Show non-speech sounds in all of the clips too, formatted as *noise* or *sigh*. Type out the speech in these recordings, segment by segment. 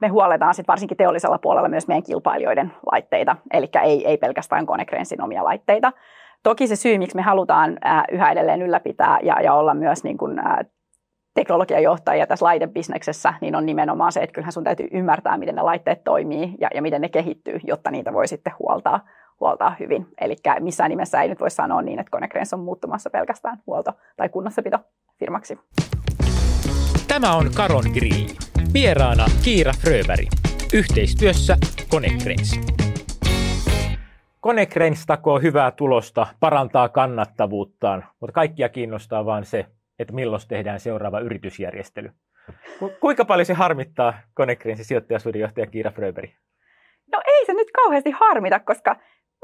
me huoletaan sitten varsinkin teollisella puolella myös meidän kilpailijoiden laitteita, eli ei, ei pelkästään Konecrensin omia laitteita. Toki se syy, miksi me halutaan yhä edelleen ylläpitää ja, ja olla myös niin kuin, ää, teknologiajohtajia tässä laitebisneksessä, niin on nimenomaan se, että kyllähän sun täytyy ymmärtää, miten ne laitteet toimii ja, ja miten ne kehittyy, jotta niitä voi sitten huoltaa, huoltaa hyvin. Eli missään nimessä ei nyt voi sanoa niin, että Konecranes on muuttumassa pelkästään huolto- tai kunnossapito firmaksi. Tämä on Karon Grill. Vieraana Kiira Fröberg. Yhteistyössä Konecranes. Konecranes takoo hyvää tulosta, parantaa kannattavuuttaan, mutta kaikkia kiinnostaa vain se, että milloin tehdään seuraava yritysjärjestely. Kuinka paljon se harmittaa Konecranesin sijoittajasuudenjohtaja Kiira Fröberg? No ei se nyt kauheasti harmita, koska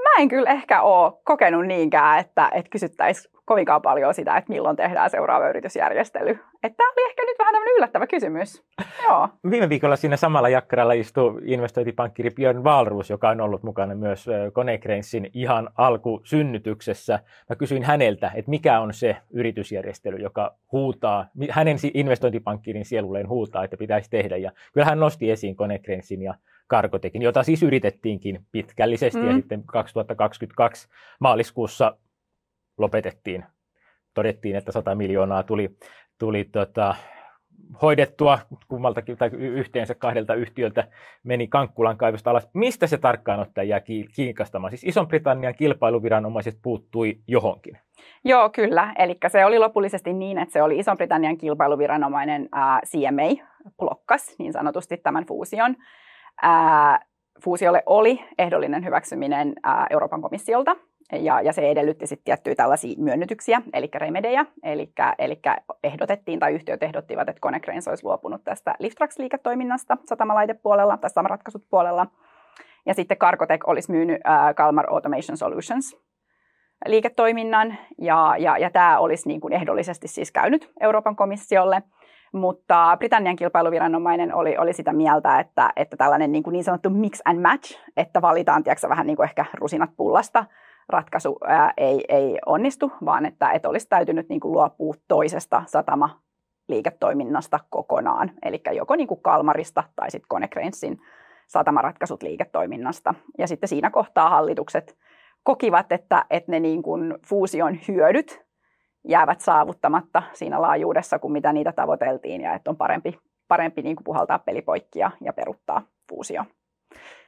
mä en kyllä ehkä ole kokenut niinkään, että, että kysyttäisiin kovinkaan paljon sitä, että milloin tehdään seuraava yritysjärjestely. Että tämä oli ehkä nyt vähän tämmöinen yllättävä kysymys. *laughs* Joo. Viime viikolla siinä samalla jakkaralla istui investointipankkiri Björn Valruus, joka on ollut mukana myös Konecranesin ihan alkusynnytyksessä. Mä kysyin häneltä, että mikä on se yritysjärjestely, joka huutaa, hänen investointipankkirin sielulleen huutaa, että pitäisi tehdä. Ja kyllä hän nosti esiin Konecranesin ja Karkotekin, jota siis yritettiinkin pitkällisesti mm. ja sitten 2022 maaliskuussa lopetettiin. Todettiin, että 100 miljoonaa tuli, tuli tota, hoidettua kummaltakin tai yhteensä kahdelta yhtiöltä meni Kankkulan kaivosta alas. Mistä se tarkkaan ottaen jää kiinkastamaan? Siis Ison-Britannian kilpailuviranomaiset puuttui johonkin. Joo, kyllä. Eli se oli lopullisesti niin, että se oli Ison-Britannian kilpailuviranomainen ää, CMA, blokkas niin sanotusti tämän fuusion. Fuusiolle oli ehdollinen hyväksyminen Euroopan komissiolta, ja, ja se edellytti sitten tiettyjä tällaisia myönnytyksiä, eli remedejä, eli, eli ehdotettiin tai yhtiöt ehdottivat, että Konecranes olisi luopunut tästä Liftrax-liiketoiminnasta satamalaitepuolella tai satamaratkaisut puolella. Ja sitten Cargotec olisi myynyt äh, Kalmar Automation Solutions liiketoiminnan, ja, ja, ja tämä olisi niin kuin ehdollisesti siis käynyt Euroopan komissiolle. Mutta Britannian kilpailuviranomainen oli, oli sitä mieltä, että, että tällainen niin, kuin niin sanottu mix and match, että valitaan tiedätkö, vähän niin kuin ehkä rusinat pullasta, ratkaisu ää, ei, ei onnistu, vaan että, että olisi täytynyt niin kuin luopua toisesta satama liiketoiminnasta kokonaan, eli joko niin kuin Kalmarista tai sitten Konecranesin satamaratkaisut liiketoiminnasta. Ja sitten siinä kohtaa hallitukset kokivat, että, että ne niin kuin fuusion hyödyt jäävät saavuttamatta siinä laajuudessa kuin mitä niitä tavoiteltiin ja että on parempi, parempi niin kuin puhaltaa pelipoikki ja, ja peruttaa fuusio.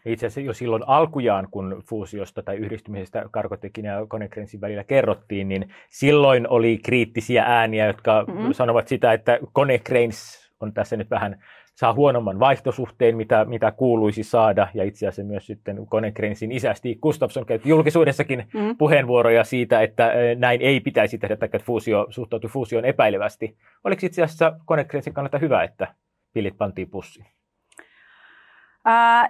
Itse asiassa jo silloin alkujaan, kun fuusiosta tai yhdistymisestä Karkotekin ja Konecrensin välillä kerrottiin, niin silloin oli kriittisiä ääniä, jotka mm-hmm. sanovat sitä, että Konecranes on tässä nyt vähän saa huonomman vaihtosuhteen, mitä, mitä kuuluisi saada. Ja itse asiassa myös sitten Konecranesin isä Stig Gustafsson käytti julkisuudessakin mm. puheenvuoroja siitä, että näin ei pitäisi tehdä, että fuusio suhtautui fuusioon epäilevästi. Oliko itse asiassa Konecranesin kannalta hyvä, että pilit pantiin pussiin?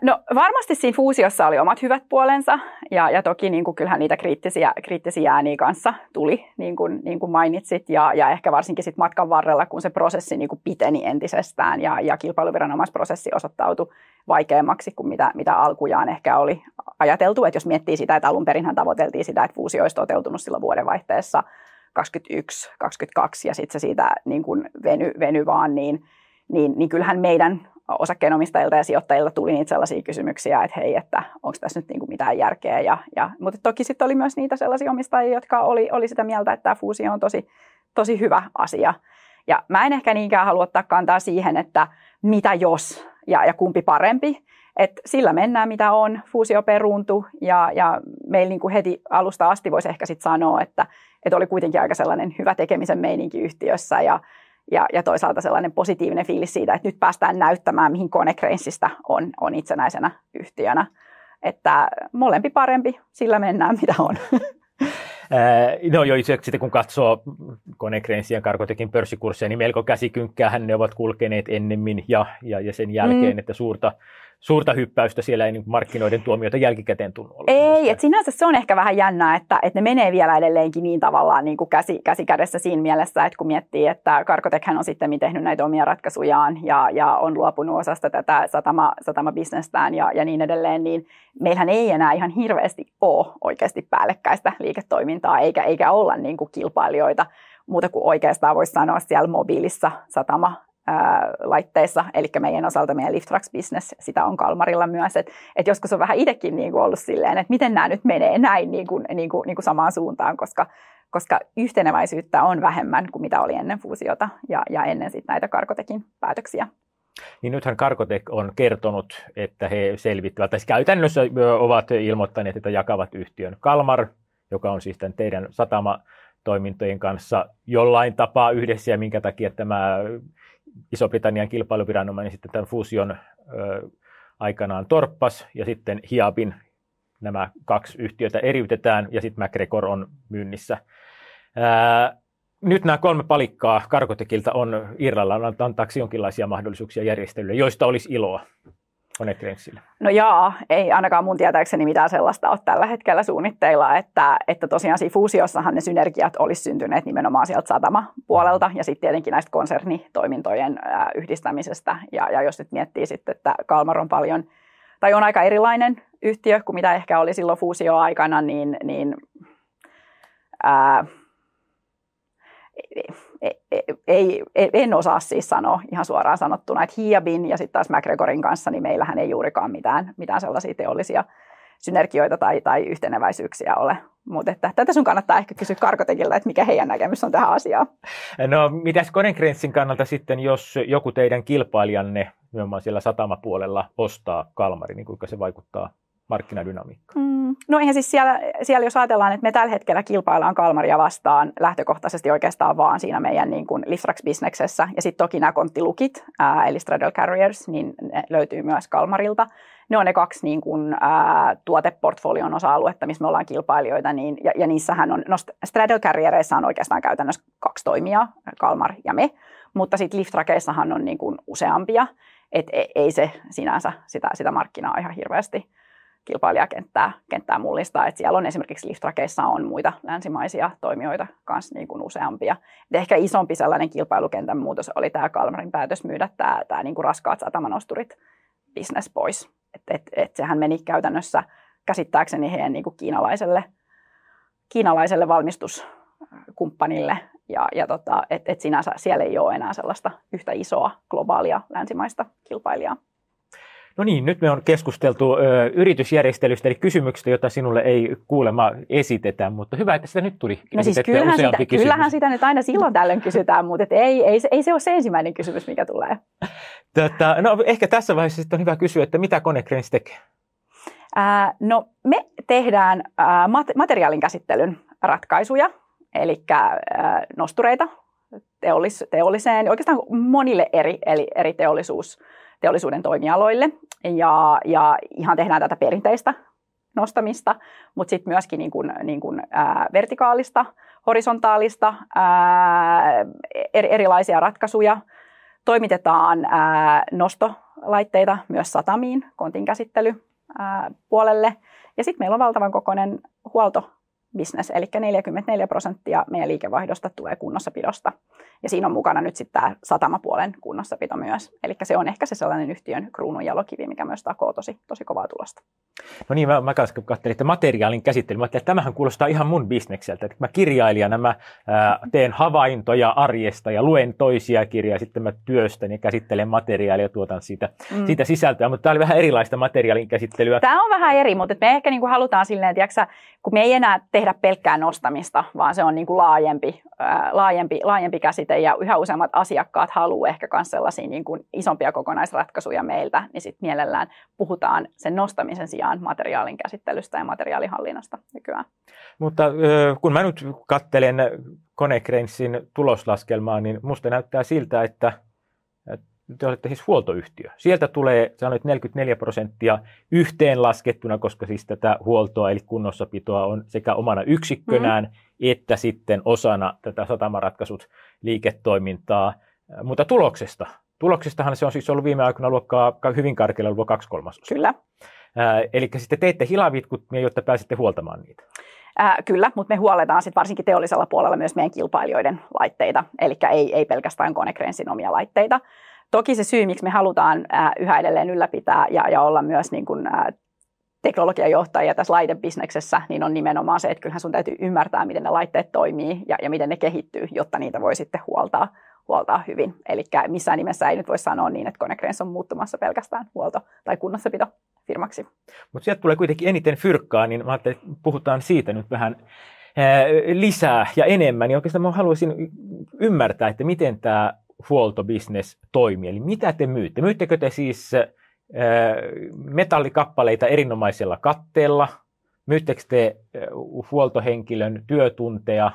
No varmasti siinä fuusiossa oli omat hyvät puolensa ja, ja toki niin kuin, kyllähän niitä kriittisiä, kriittisiä ääniä kanssa tuli, niin kuin, niin kuin mainitsit, ja, ja ehkä varsinkin sit matkan varrella, kun se prosessi niin kuin piteni entisestään ja, ja kilpailuviranomaisprosessi osoittautui vaikeammaksi kuin mitä, mitä alkujaan ehkä oli ajateltu. Että jos miettii sitä, että alun perinhän tavoiteltiin sitä, että fuusio olisi toteutunut silloin vuodenvaihteessa 2021-2022 ja sitten se siitä niin kuin veny, veny vaan, niin, niin, niin kyllähän meidän osakkeenomistajilta ja sijoittajilta tuli niitä sellaisia kysymyksiä, että hei, että onko tässä nyt niinku mitään järkeä. Ja, ja, mutta toki sitten oli myös niitä sellaisia omistajia, jotka oli, oli sitä mieltä, että tämä fuusio on tosi, tosi hyvä asia. Ja mä en ehkä niinkään halua ottaa kantaa siihen, että mitä jos ja, ja kumpi parempi. Et sillä mennään mitä on, fuusio peruuntu ja, ja meillä niin kuin heti alusta asti voisi ehkä sitten sanoa, että, että oli kuitenkin aika sellainen hyvä tekemisen meininki yhtiössä ja, ja, ja toisaalta sellainen positiivinen fiilis siitä, että nyt päästään näyttämään, mihin Konecranesista on, on itsenäisenä yhtiönä. Että molempi parempi, sillä mennään mitä on. *laughs* No jo sitten kun katsoo Konecranesin ja Karkotekin pörssikursseja, niin melko käsikynkkäähän ne ovat kulkeneet ennemmin ja, ja, ja sen jälkeen, mm. että suurta suurta hyppäystä siellä ei niin markkinoiden tuomioita jälkikäteen tunnu Ei, että sinänsä se on ehkä vähän jännää, että, että ne menee vielä edelleenkin niin tavallaan niin kuin käsi, käsi kädessä siinä mielessä, että kun miettii, että Karkotekhän on sitten tehnyt näitä omia ratkaisujaan ja, ja on luopunut osasta tätä satama, satamabisnestään ja, ja niin edelleen, niin meillähän ei enää ihan hirveästi ole oikeasti päällekkäistä liiketoimintaa eikä, eikä olla niin kuin kilpailijoita muuta kuin oikeastaan voisi sanoa siellä mobiilissa satama laitteissa, eli meidän osalta meidän Liftrax-business, sitä on Kalmarilla myös, että et joskus on vähän itsekin niin kuin ollut silleen, että miten nämä nyt menee näin niin kuin, niin kuin, niin kuin samaan suuntaan, koska, koska yhteneväisyyttä on vähemmän kuin mitä oli ennen fuusiota ja, ja ennen sitten näitä Karkotekin päätöksiä. Niin nythän Karkotek on kertonut, että he selvittävät, tai käytännössä ovat ilmoittaneet, että jakavat yhtiön Kalmar, joka on siis tämän teidän satama toimintojen kanssa jollain tapaa yhdessä ja minkä takia tämä Iso-Britannian kilpailuviranomainen sitten tämän fuusion ö, aikanaan torppas ja sitten Hiabin nämä kaksi yhtiötä eriytetään ja sitten McGregor on myynnissä. Ää, nyt nämä kolme palikkaa Karkotekilta on Irlalla antaaksi jonkinlaisia mahdollisuuksia järjestelyille, joista olisi iloa. Konecrenssille? No jaa, ei ainakaan mun tietääkseni mitään sellaista ole tällä hetkellä suunnitteilla, että, että tosiaan siinä fuusiossahan ne synergiat olisi syntyneet nimenomaan sieltä satama-puolelta ja sitten tietenkin näistä konsernitoimintojen yhdistämisestä. Ja, ja jos nyt miettii sitten, että Kalmar on paljon, tai on aika erilainen yhtiö kuin mitä ehkä oli silloin fuusioaikana, niin, niin ää, ei, ei, en osaa siis sanoa ihan suoraan sanottuna, että Hiabin ja sitten taas McGregorin kanssa, niin meillähän ei juurikaan mitään, mitään sellaisia teollisia synergioita tai, tai yhteneväisyyksiä ole. Mutta tätä sun kannattaa ehkä kysyä Karkotekilta, että mikä heidän näkemys on tähän asiaan. No mitäs Konenkrentsin kannalta sitten, jos joku teidän kilpailijanne nimenomaan siellä satamapuolella ostaa Kalmari, niin kuinka se vaikuttaa markkinadynamiikkaan? Mm, no eihän siis siellä, siellä, jos ajatellaan, että me tällä hetkellä kilpaillaan Kalmaria vastaan lähtökohtaisesti oikeastaan vaan siinä meidän niin kuin Liftrax-bisneksessä. Ja sitten toki nämä konttilukit, ää, eli Straddle Carriers, niin ne löytyy myös Kalmarilta. Ne on ne kaksi niin kuin, ää, tuoteportfolion osa-aluetta, missä me ollaan kilpailijoita. Niin, ja, ja niissähän on, no Straddle Carriereissa on oikeastaan käytännössä kaksi toimijaa, Kalmar ja me. Mutta sitten Liftrakeissahan on niin kuin useampia. että e, ei se sinänsä sitä, sitä markkinaa ihan hirveästi kilpailijakenttää kenttää mullistaa. Että siellä on esimerkiksi Liftrakeissa on muita länsimaisia toimijoita kanssa niin kuin useampia. Et ehkä isompi sellainen kilpailukentän muutos oli tämä Kalmarin päätös myydä tämä, tämä niin kuin raskaat satamanosturit business pois. Et, et, et sehän meni käytännössä käsittääkseni heidän niin kuin kiinalaiselle, kiinalaiselle valmistuskumppanille. Ja, ja tota, et, et sinänsä siellä ei ole enää sellaista yhtä isoa globaalia länsimaista kilpailijaa. No niin, nyt me on keskusteltu ö, yritysjärjestelystä, eli kysymyksestä, jota sinulle ei kuulema esitetä, mutta hyvä, että sitä nyt tuli No siis kyllähän sitä, kyllähän sitä nyt aina silloin tällöin kysytään, mutta et ei, ei, ei se ole se ensimmäinen kysymys, mikä tulee. Tätä, no ehkä tässä vaiheessa sitten on hyvä kysyä, että mitä Konecranes tekee? Ää, no me tehdään ää, materiaalin käsittelyn ratkaisuja, eli ää, nostureita teollis, teolliseen, oikeastaan monille eri, eli eri teollisuus teollisuuden toimialoille. Ja, ja ihan tehdään tätä perinteistä nostamista, mutta sitten myöskin niin kuin, niin kuin, ää, vertikaalista, horisontaalista, ää, erilaisia ratkaisuja. Toimitetaan ää, nostolaitteita myös satamiin, kontin käsittely puolelle. Ja sitten meillä on valtavan kokoinen huolto business, eli 44 prosenttia meidän liikevaihdosta tulee kunnossapidosta. Ja siinä on mukana nyt sitten tämä satamapuolen kunnossapito myös. Eli se on ehkä se sellainen yhtiön kruunun jalokivi, mikä myös takoo tosi, tosi kovaa tulosta. No niin, mä, mä katselin, että materiaalin käsittely. Mä että tämähän kuulostaa ihan mun bisnekseltä. Että mä kirjailijana mä ää, teen havaintoja arjesta ja luen toisia kirjoja, sitten mä työstän ja käsittelen materiaalia ja tuotan siitä, mm. siitä sisältöä. Mutta tämä oli vähän erilaista materiaalin käsittelyä. Tämä on vähän eri, mutta me ehkä niin kuin halutaan silleen, että kun me ei enää tehdä pelkkää nostamista, vaan se on niin kuin laajempi, ää, laajempi, laajempi käsite ja yhä useammat asiakkaat haluaa ehkä myös sellaisia niin kuin isompia kokonaisratkaisuja meiltä, niin sitten mielellään puhutaan sen nostamisen sijaan materiaalin käsittelystä ja materiaalihallinnasta nykyään. Mutta kun mä nyt kattelen Konecranesin tuloslaskelmaa, niin musta näyttää siltä, että te olette siis huoltoyhtiö. Sieltä tulee, sanoit 44 prosenttia yhteenlaskettuna, koska siis tätä huoltoa eli kunnossapitoa on sekä omana yksikkönään mm-hmm. että sitten osana tätä satamaratkaisut liiketoimintaa. Mutta tuloksesta, tuloksestahan se on siis ollut viime aikoina luokkaa hyvin karkealla luokkaa kaksi kolmasosa. Kyllä. Eli sitten teette hilavitkut, jotta pääsette huoltamaan niitä. Ää, kyllä, mutta me huoletaan sitten varsinkin teollisella puolella myös meidän kilpailijoiden laitteita, eli ei, ei pelkästään Konecrensin omia laitteita. Toki se syy, miksi me halutaan yhä edelleen ylläpitää ja, ja olla myös niin kuin, teknologiajohtajia tässä laitebisneksessä, niin on nimenomaan se, että kyllähän sun täytyy ymmärtää, miten ne laitteet toimii ja, ja miten ne kehittyy, jotta niitä voi sitten huoltaa, huoltaa hyvin. Eli missään nimessä ei nyt voi sanoa niin, että Konecranes on muuttumassa pelkästään huolto- tai kunnossapito firmaksi. Mutta sieltä tulee kuitenkin eniten fyrkkaa, niin mä ajattelin, että puhutaan siitä nyt vähän lisää ja enemmän. Niin oikeastaan mä haluaisin ymmärtää, että miten tämä huoltobisnes toimii. Eli mitä te myytte? Myyttekö te siis metallikappaleita erinomaisella katteella? Myyttekö te huoltohenkilön työtunteja,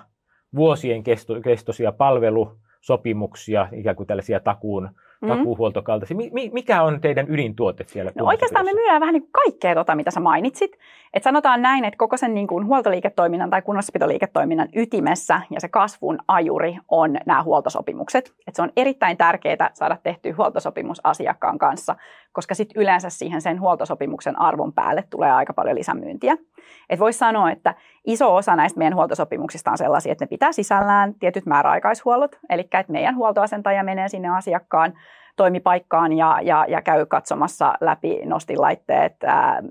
vuosien kestoisia palvelusopimuksia, ikään kuin tällaisia takuun mm. takuuhuoltokaltaisia. Mikä on teidän ydintuote siellä? No oikeastaan me myydään vähän niin kuin kaikkea tota, mitä sä mainitsit. Et sanotaan näin, että koko sen niin kuin huoltoliiketoiminnan tai kunnossapitoliiketoiminnan ytimessä ja se kasvun ajuri on nämä huoltosopimukset. Et se on erittäin tärkeää saada tehty huoltosopimus asiakkaan kanssa, koska sitten yleensä siihen sen huoltosopimuksen arvon päälle tulee aika paljon lisämyyntiä. Et voisi sanoa, että iso osa näistä meidän huoltosopimuksista on sellaisia, että ne pitää sisällään tietyt määräaikaishuollot, eli että meidän huoltoasentaja menee sinne asiakkaan toimipaikkaan ja, ja, ja käy katsomassa läpi nostilaitteet,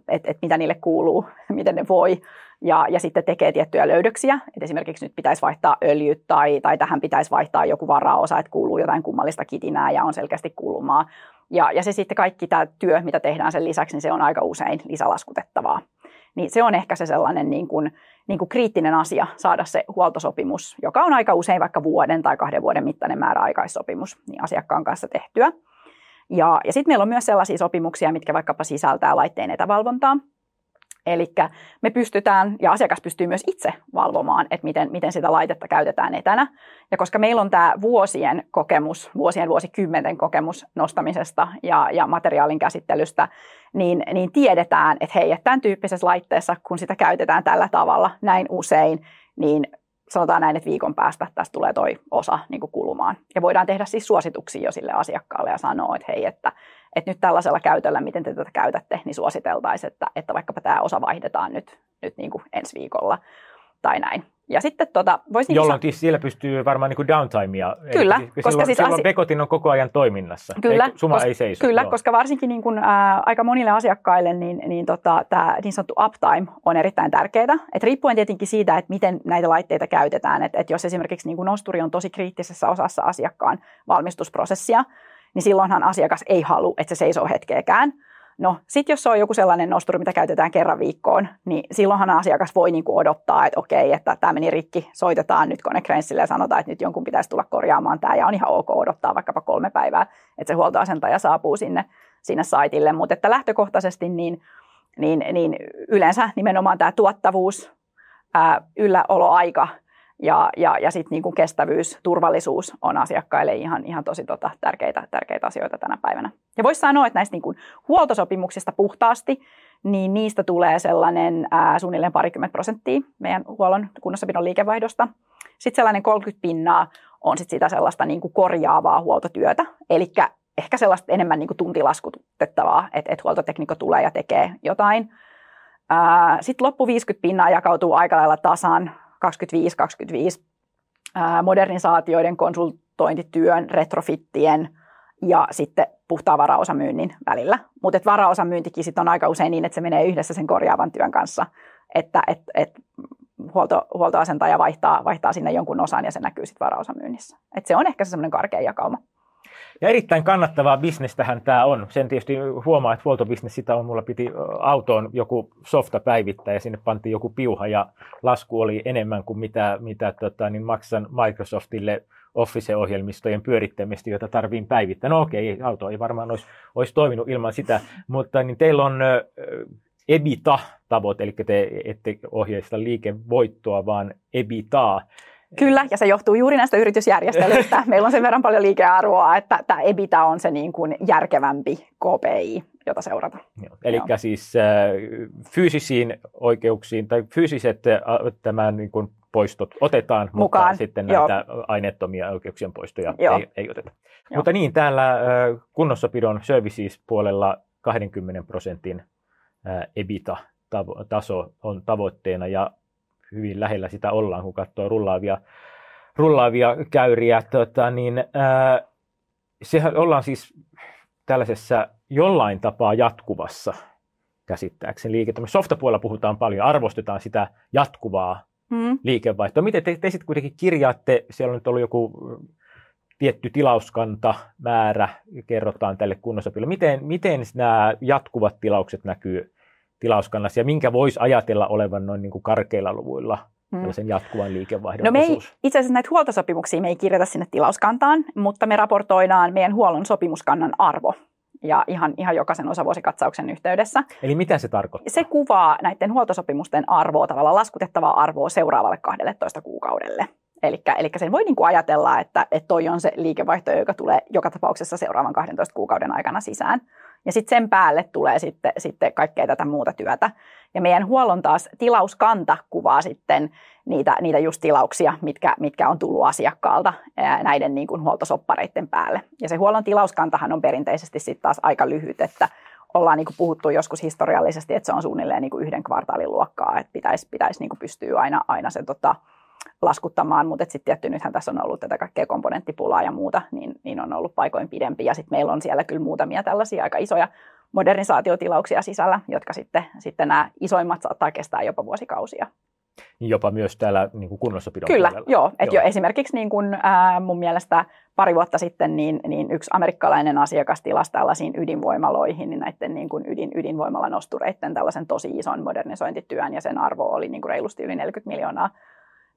että et mitä niille kuuluu, *laughs* miten ne voi, ja, ja sitten tekee tiettyjä löydöksiä. Et esimerkiksi nyt pitäisi vaihtaa öljyt tai, tai tähän pitäisi vaihtaa joku varaosa, että kuuluu jotain kummallista kitinää ja on selkeästi kuulumaa. Ja, ja se sitten kaikki tämä työ, mitä tehdään sen lisäksi, niin se on aika usein lisälaskutettavaa. Niin se on ehkä se sellainen niin kuin, niin kuin kriittinen asia saada se huoltosopimus, joka on aika usein vaikka vuoden tai kahden vuoden mittainen määräaikaissopimus niin asiakkaan kanssa tehtyä. Ja, ja sitten meillä on myös sellaisia sopimuksia, mitkä vaikkapa sisältää laitteen etävalvontaa. Eli me pystytään, ja asiakas pystyy myös itse valvomaan, että miten, miten sitä laitetta käytetään etänä. Ja koska meillä on tämä vuosien kokemus, vuosien vuosikymmenten kokemus nostamisesta ja, ja materiaalin käsittelystä, niin, niin tiedetään, että hei, että tämän tyyppisessä laitteessa, kun sitä käytetään tällä tavalla näin usein, niin sanotaan näin, että viikon päästä tästä tulee toi osa niin kulumaan. Ja voidaan tehdä siis suosituksia jo sille asiakkaalle ja sanoa, että hei, että, että nyt tällaisella käytöllä, miten te tätä käytätte, niin suositeltaisiin, että, että vaikkapa tämä osa vaihdetaan nyt, nyt niin kuin ensi viikolla tai näin. Ja sitten tota, voisi Jolloin niin siellä pystyy varmaan niin downtimea. Kyllä. Eli koska silloin, siis silloin Bekotin on koko ajan toiminnassa. Kyllä. Ei, suma kos, ei seiso. Kyllä, joo. koska varsinkin niin kuin, ää, aika monille asiakkaille niin, niin tota, tämä niin sanottu uptime on erittäin tärkeää. Et riippuen tietenkin siitä, että miten näitä laitteita käytetään. Et, et jos esimerkiksi niin kuin nosturi on tosi kriittisessä osassa asiakkaan valmistusprosessia, niin silloinhan asiakas ei halua, että se seisoo hetkeäkään – No sitten jos se on joku sellainen nosturi, mitä käytetään kerran viikkoon, niin silloinhan asiakas voi niin kuin odottaa, että okei, että tämä meni rikki, soitetaan nyt konekrenssille ja sanotaan, että nyt jonkun pitäisi tulla korjaamaan tämä ja on ihan ok odottaa vaikkapa kolme päivää, että se huoltoasentaja saapuu sinne, sinne saitille. Mutta että lähtökohtaisesti niin, niin, niin yleensä nimenomaan tämä tuottavuus, ää, ylläoloaika – ja, ja, ja sitten niin kestävyys, turvallisuus on asiakkaille ihan, ihan tosi tota, tärkeitä, tärkeitä asioita tänä päivänä. Ja voisi sanoa, että näistä niin kuin huoltosopimuksista puhtaasti, niin niistä tulee sellainen ää, suunnilleen parikymmentä prosenttia meidän huollon kunnossapidon liikevaihdosta. Sitten sellainen 30 pinnaa on sitten sitä sellaista niin kuin korjaavaa huoltotyötä, eli ehkä sellaista enemmän niin kuin tuntilaskutettavaa, että, että huoltotekniikko tulee ja tekee jotain. Sitten loppu 50 pinnaa jakautuu aika lailla tasan 25-25 modernisaatioiden, konsultointityön, retrofittien ja sitten puhtaan varaosamyynnin välillä. Mutta varaosamyyntikin sit on aika usein niin, että se menee yhdessä sen korjaavan työn kanssa, että et, et huolto, huoltoasentaja vaihtaa, vaihtaa sinne jonkun osan ja se näkyy sitten varaosamyynnissä. Et se on ehkä se semmoinen karkea jakauma. Ja erittäin kannattavaa bisnestähän tämä on. Sen tietysti huomaa, että huoltobisnes sitä on. Mulla piti autoon joku softa päivittää ja sinne pantiin joku piuha ja lasku oli enemmän kuin mitä, mitä tota, niin maksan Microsoftille Office-ohjelmistojen pyörittämistä, jota tarviin päivittää. No okei, auto ei varmaan olisi, olisi toiminut ilman sitä, mutta niin teillä on EBITA-tavoite, eli te ette ohjeista liikevoittoa, vaan EBITAa. Kyllä, ja se johtuu juuri näistä yritysjärjestelyistä. *laughs* Meillä on sen verran paljon liikearvoa, että tämä EBITDA on se niin kuin järkevämpi KPI, jota seurata. Eli siis äh, fyysisiin oikeuksiin tai fyysiset äh, tämän niin kuin poistot otetaan, Mukaan. mutta sitten näitä Joo. aineettomia oikeuksien poistoja ei, ei oteta. Joo. Mutta niin, täällä äh, kunnossapidon services-puolella 20 prosentin EBITDA-taso on tavoitteena ja hyvin lähellä sitä ollaan, kun katsoo rullaavia, rullaavia käyriä. Tota, niin, ää, sehän ollaan siis tällaisessa jollain tapaa jatkuvassa käsittääkseni liiketoiminnassa. Softapuolella puhutaan paljon, arvostetaan sitä jatkuvaa mm. liikevaihtoa. Miten te, te sitten kuitenkin kirjaatte, siellä on nyt ollut joku tietty tilauskanta, määrä kerrotaan tälle kunnossapille. Miten, miten nämä jatkuvat tilaukset näkyy tilauskannassa ja minkä voisi ajatella olevan noin niin kuin karkeilla luvuilla mm. jatkuvan liikevaihdon no me ei, itse asiassa näitä huoltosopimuksia me ei kirjata sinne tilauskantaan, mutta me raportoidaan meidän huollon sopimuskannan arvo ja ihan, ihan jokaisen osavuosikatsauksen yhteydessä. Eli mitä se tarkoittaa? Se kuvaa näiden huoltosopimusten arvoa, tavallaan laskutettavaa arvoa seuraavalle 12 kuukaudelle. Eli sen voi niin kuin ajatella, että, että toi on se liikevaihto, joka tulee joka tapauksessa seuraavan 12 kuukauden aikana sisään. Ja sitten sen päälle tulee sitten, sitten kaikkea tätä muuta työtä. Ja meidän huollon taas tilauskanta kuvaa sitten niitä, niitä just tilauksia, mitkä, mitkä on tullut asiakkaalta näiden niin kuin huoltosoppareiden päälle. Ja se huollon tilauskantahan on perinteisesti sitten taas aika lyhyt, että ollaan niin kuin puhuttu joskus historiallisesti, että se on suunnilleen niin kuin yhden kvartaalin luokkaa, että pitäisi, pitäisi niin kuin pystyä aina, aina se tota, laskuttamaan, mutta sitten tietty nythän tässä on ollut tätä kaikkea komponenttipulaa ja muuta, niin, niin on ollut paikoin pidempi. Ja sitten meillä on siellä kyllä muutamia tällaisia aika isoja modernisaatiotilauksia sisällä, jotka sitten, sitten nämä isoimmat saattaa kestää jopa vuosikausia. Jopa myös täällä niin kuin kunnossapidon Kyllä, puolella. joo. Et joo. Jo esimerkiksi niin kuin, ää, mun mielestä pari vuotta sitten niin, niin yksi amerikkalainen asiakas tilasi tällaisiin ydinvoimaloihin, niin näiden niin kuin ydin, ydinvoimalan ostureiden tällaisen tosi ison modernisointityön, ja sen arvo oli niin kuin reilusti yli 40 miljoonaa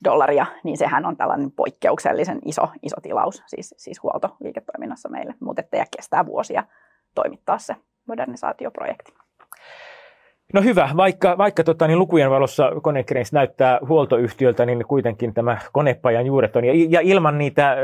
dollaria, niin sehän on tällainen poikkeuksellisen iso, iso tilaus, siis, siis huoltoliiketoiminnassa meille, mutta että kestää vuosia toimittaa se modernisaatioprojekti. No hyvä, vaikka, vaikka tota, niin lukujen valossa Konecranes näyttää huoltoyhtiöltä, niin kuitenkin tämä konepajan juuret on. Ja, ja ilman niitä äh,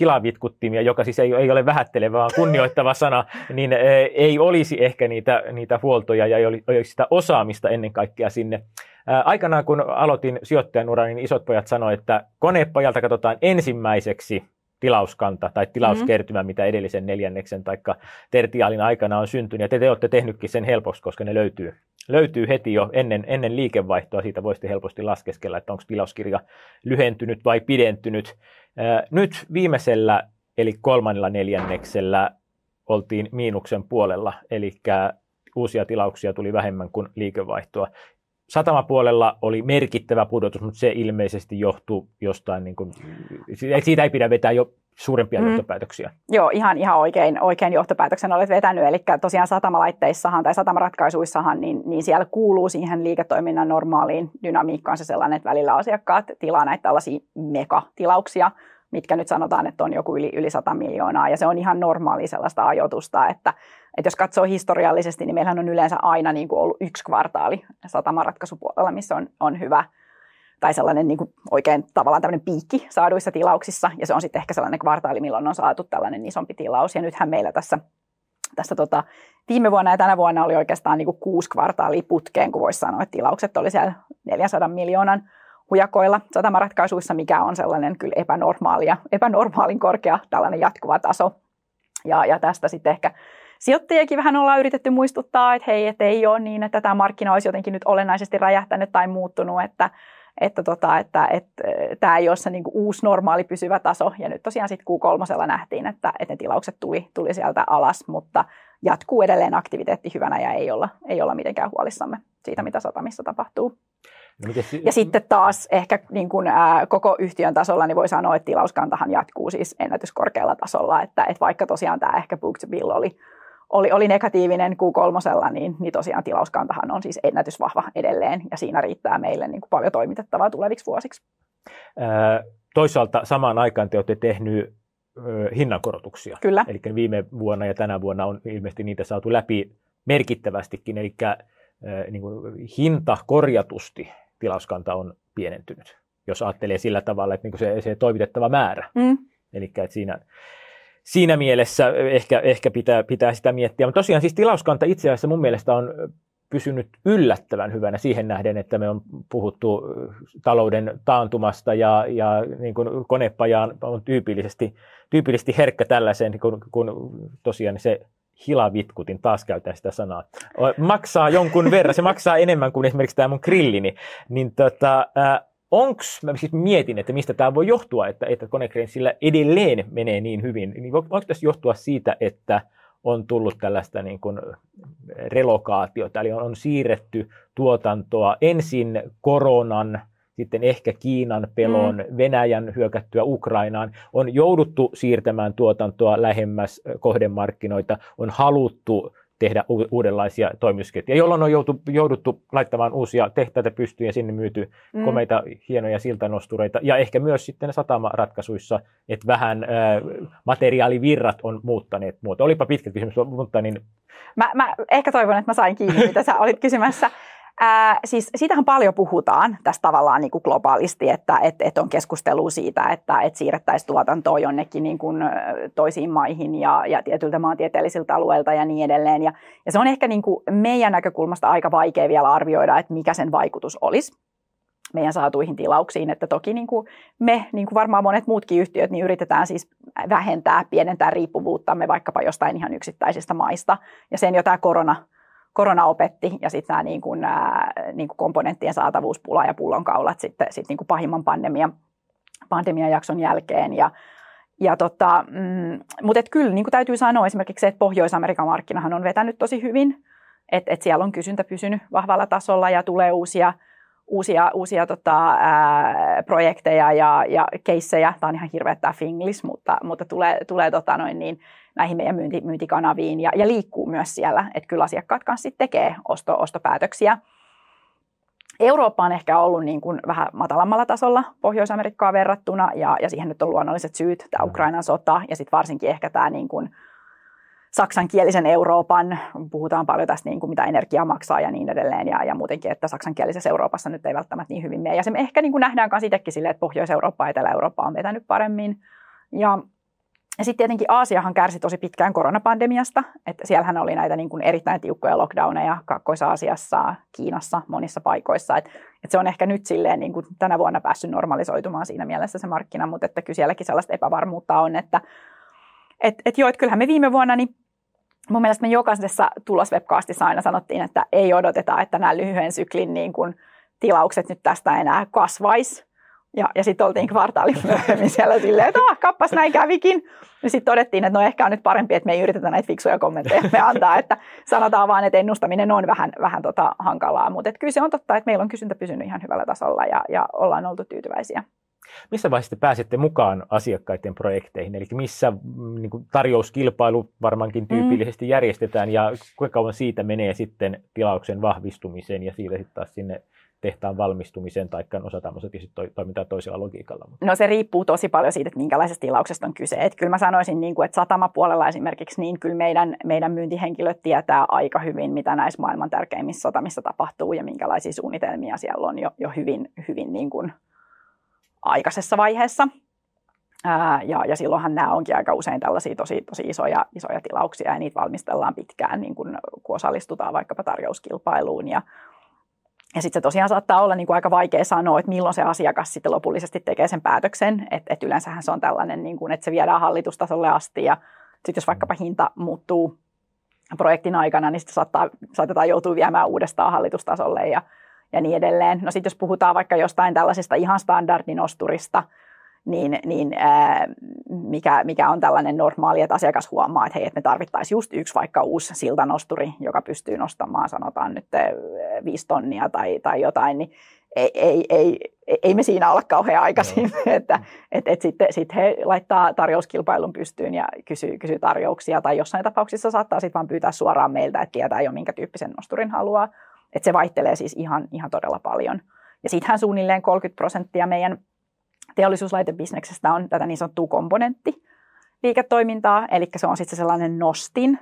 hilavitkuttimia, joka siis ei, ei ole vähättelevä, vaan kunnioittava sana, niin äh, ei olisi ehkä niitä, niitä huoltoja ja ei olisi sitä osaamista ennen kaikkea sinne Aikanaan kun aloitin sijoittajan uran, niin isot pojat sanoivat, että konepajalta katsotaan ensimmäiseksi tilauskanta tai tilauskertymä, mm-hmm. mitä edellisen neljänneksen tai tertiaalin aikana on syntynyt. Ja te, te olette tehnytkin sen helpoksi, koska ne löytyy, löytyy heti jo ennen, ennen liikevaihtoa. Siitä voisitte helposti laskeskella, että onko tilauskirja lyhentynyt vai pidentynyt. Nyt viimeisellä, eli kolmannella neljänneksellä, oltiin miinuksen puolella, eli uusia tilauksia tuli vähemmän kuin liikevaihtoa satamapuolella oli merkittävä pudotus, mutta se ilmeisesti johtuu jostain, niin kuin, siitä ei pidä vetää jo suurempia mm. johtopäätöksiä. Joo, ihan, ihan oikein, oikein johtopäätöksen olet vetänyt. Eli tosiaan satamalaitteissahan tai satamaratkaisuissahan, niin, niin siellä kuuluu siihen liiketoiminnan normaaliin dynamiikkaan se sellainen, että välillä asiakkaat tilaa näitä tällaisia megatilauksia, mitkä nyt sanotaan, että on joku yli, yli 100 miljoonaa. Ja se on ihan normaali sellaista ajoitusta, että, että jos katsoo historiallisesti, niin meillähän on yleensä aina niin kuin ollut yksi kvartaali satamaratkaisupuolella, missä on, on hyvä tai sellainen niin kuin oikein tavallaan tämmöinen piikki saaduissa tilauksissa, ja se on sitten ehkä sellainen kvartaali, milloin on saatu tällainen isompi tilaus, ja nythän meillä tässä, tässä tota, viime vuonna ja tänä vuonna oli oikeastaan niin kuin kuusi kvartaalia putkeen, kun voisi sanoa, että tilaukset oli siellä 400 miljoonan hujakoilla satamaratkaisuissa, mikä on sellainen kyllä epänormaalia, epänormaalin korkea tällainen jatkuva taso. Ja, ja tästä sitten ehkä sijoittajiakin vähän ollaan yritetty muistuttaa, että hei, että ei ole niin, että tämä markkina olisi jotenkin nyt olennaisesti räjähtänyt tai muuttunut, että, että, tota, että, että, että tämä ei ole se niin uusi normaali pysyvä taso. Ja nyt tosiaan sitten Q3 nähtiin, että, että ne tilaukset tuli, tuli sieltä alas, mutta jatkuu edelleen aktiviteetti hyvänä ja ei olla, ei olla mitenkään huolissamme siitä, mitä satamissa tapahtuu. Ja sitten taas ehkä niin kuin, ää, koko yhtiön tasolla niin voi sanoa, että tilauskantahan jatkuu siis ennätyskorkealla tasolla, että, että vaikka tosiaan tämä ehkä book to bill oli, oli, oli negatiivinen Q3, niin, niin tosiaan tilauskantahan on siis ennätysvahva edelleen ja siinä riittää meille niin kuin paljon toimitettavaa tuleviksi vuosiksi. Ää, toisaalta samaan aikaan te olette tehnyt hinnankorotuksia. Kyllä. Eli viime vuonna ja tänä vuonna on ilmeisesti niitä saatu läpi merkittävästikin, eli niin kuin hinta korjatusti tilauskanta on pienentynyt, jos ajattelee sillä tavalla, että niin se, se toimitettava määrä. Mm. Eli siinä, siinä mielessä ehkä, ehkä pitää, pitää sitä miettiä. Mutta tosiaan siis tilauskanta itse asiassa mun mielestä on pysynyt yllättävän hyvänä siihen nähden, että me on puhuttu talouden taantumasta ja, ja niin kuin konepajaan on tyypillisesti, tyypillisesti herkkä tällaiseen, kun, kun tosiaan se hilavitkutin, taas käytän sitä sanaa, maksaa jonkun verran, se maksaa enemmän kuin esimerkiksi tämä mun grillini, niin tota, äh, onks, mä siis mietin, että mistä tämä voi johtua, että, että Konecranesillä edelleen menee niin hyvin, niin voiko tässä johtua siitä, että on tullut tällaista niin kuin relokaatiota, eli on, on siirretty tuotantoa ensin koronan sitten ehkä Kiinan pelon, mm. Venäjän hyökättyä Ukrainaan, on jouduttu siirtämään tuotantoa lähemmäs kohdemarkkinoita, on haluttu tehdä u- uudenlaisia toimitusketjuja, jolloin on joutu, jouduttu laittamaan uusia tehtaita pystyyn ja sinne myyty mm. komeita, hienoja siltanostureita. Ja ehkä myös sitten satamaratkaisuissa, että vähän ä, materiaalivirrat on muuttaneet muuta. Olipa pitkä kysymys, mutta niin... Mä, mä ehkä toivon, että mä sain kiinni, mitä sä olit kysymässä. *laughs* Ää, siis siitähän paljon puhutaan tästä tavallaan niin kuin globaalisti, että et, et on keskustelu siitä, että et siirrettäisiin tuotantoa jonnekin niin kuin toisiin maihin ja, ja tietyiltä maantieteellisiltä alueilta ja niin edelleen. Ja, ja se on ehkä niin kuin meidän näkökulmasta aika vaikea vielä arvioida, että mikä sen vaikutus olisi meidän saatuihin tilauksiin. Että toki niin kuin me, niin kuin varmaan monet muutkin yhtiöt, niin yritetään siis vähentää, pienentää riippuvuuttamme vaikkapa jostain ihan yksittäisistä maista. Ja sen jo tämä korona korona opetti ja sitten nämä niin kuin, niin kuin komponenttien saatavuuspula ja pullonkaulat sitten sit niin kuin pahimman pandemian, pandemian jakson jälkeen. Ja, ja tota, mm, mutta et kyllä niin kuin täytyy sanoa esimerkiksi se, että Pohjois-Amerikan markkinahan on vetänyt tosi hyvin, että et siellä on kysyntä pysynyt vahvalla tasolla ja tulee uusia, uusia, uusia tota, ää, projekteja ja, ja keissejä. Tämä on ihan hirveä tämä Finglis, mutta, mutta tulee, tulee tota noin niin, näihin meidän myynti, myyntikanaviin ja, ja liikkuu myös siellä, että kyllä asiakkaat kanssa tekee osto, ostopäätöksiä. Eurooppa on ehkä ollut niin kuin vähän matalammalla tasolla Pohjois-Amerikkaa verrattuna ja, ja siihen nyt on luonnolliset syyt, tämä Ukrainan sota ja sitten varsinkin ehkä tämä niin kuin saksankielisen Euroopan, puhutaan paljon tästä niin kuin mitä energia maksaa ja niin edelleen ja, ja muutenkin, että saksankielisessä Euroopassa nyt ei välttämättä niin hyvin mene. Ja se me ehkä niin kuin nähdään myös itsekin silleen, että Pohjois-Eurooppa ja Etelä-Eurooppa on vetänyt paremmin. Ja ja sitten tietenkin Aasiahan kärsi tosi pitkään koronapandemiasta, että siellähän oli näitä niin kuin erittäin tiukkoja lockdowneja Kakkois-Aasiassa, Kiinassa, monissa paikoissa. Et, et se on ehkä nyt silleen niin kuin tänä vuonna päässyt normalisoitumaan siinä mielessä se markkina, mutta että kyllä sielläkin sellaista epävarmuutta on, että et, et joo, että kyllähän me viime vuonna niin mun mielestä me jokaisessa tuloswebcastissa aina sanottiin, että ei odoteta, että nämä lyhyen syklin niin kuin tilaukset nyt tästä enää kasvaisi ja, ja sitten oltiin kvartaali myöhemmin siellä silleen, että ah, kappas näin kävikin. Ja sitten todettiin, että no ehkä on nyt parempi, että me ei yritetä näitä fiksuja kommentteja me antaa, että sanotaan vaan, että ennustaminen on vähän, vähän tota hankalaa. Mutta kyllä se on totta, että meillä on kysyntä pysynyt ihan hyvällä tasolla ja, ja ollaan oltu tyytyväisiä. Missä vaiheessa te pääsette mukaan asiakkaiden projekteihin? Eli missä mm, niin kuin tarjouskilpailu varmaankin tyypillisesti mm. järjestetään ja kuinka kauan siitä menee sitten tilauksen vahvistumiseen ja siitä sitten taas sinne tehtaan valmistumiseen tai osa tämmöiset to, toimintaa toisella logiikalla. No se riippuu tosi paljon siitä, että minkälaisesta tilauksesta on kyse. Et kyllä mä sanoisin, niin kuin, että satamapuolella esimerkiksi, niin kyllä meidän, meidän myyntihenkilöt tietää aika hyvin, mitä näissä maailman tärkeimmissä satamissa tapahtuu ja minkälaisia suunnitelmia siellä on jo, jo hyvin, hyvin niin kuin aikaisessa vaiheessa. Ää, ja, ja silloinhan nämä onkin aika usein tällaisia tosi, tosi isoja, isoja tilauksia ja niitä valmistellaan pitkään, niin kun, kun osallistutaan vaikkapa tarjouskilpailuun ja ja sitten se tosiaan saattaa olla niin kuin aika vaikea sanoa, että milloin se asiakas sitten lopullisesti tekee sen päätöksen. Että et yleensähän se on tällainen, niin kuin, että se viedään hallitustasolle asti ja sitten jos vaikkapa hinta muuttuu projektin aikana, niin sitten saattaa, saatetaan joutua viemään uudestaan hallitustasolle ja, ja niin edelleen. No sitten jos puhutaan vaikka jostain tällaisesta ihan standardinosturista, niin, niin ää, mikä, mikä on tällainen normaali, että asiakas huomaa, että hei, että me tarvittaisiin just yksi vaikka uusi siltanosturi, joka pystyy nostamaan sanotaan nyt viisi tonnia tai, tai jotain, niin ei, ei, ei, ei me siinä olla kauhean aikaisin, no. *laughs* että et, et sitten sit he laittaa tarjouskilpailun pystyyn ja kysyy, kysyy tarjouksia, tai jossain tapauksissa saattaa sitten vaan pyytää suoraan meiltä, että tietää jo minkä tyyppisen nosturin haluaa. Että se vaihtelee siis ihan, ihan todella paljon. Ja sittenhän suunnilleen 30 prosenttia meidän teollisuuslaitebisneksestä on tätä niin sanottua komponentti liiketoimintaa, eli se on sitten sellainen nostin,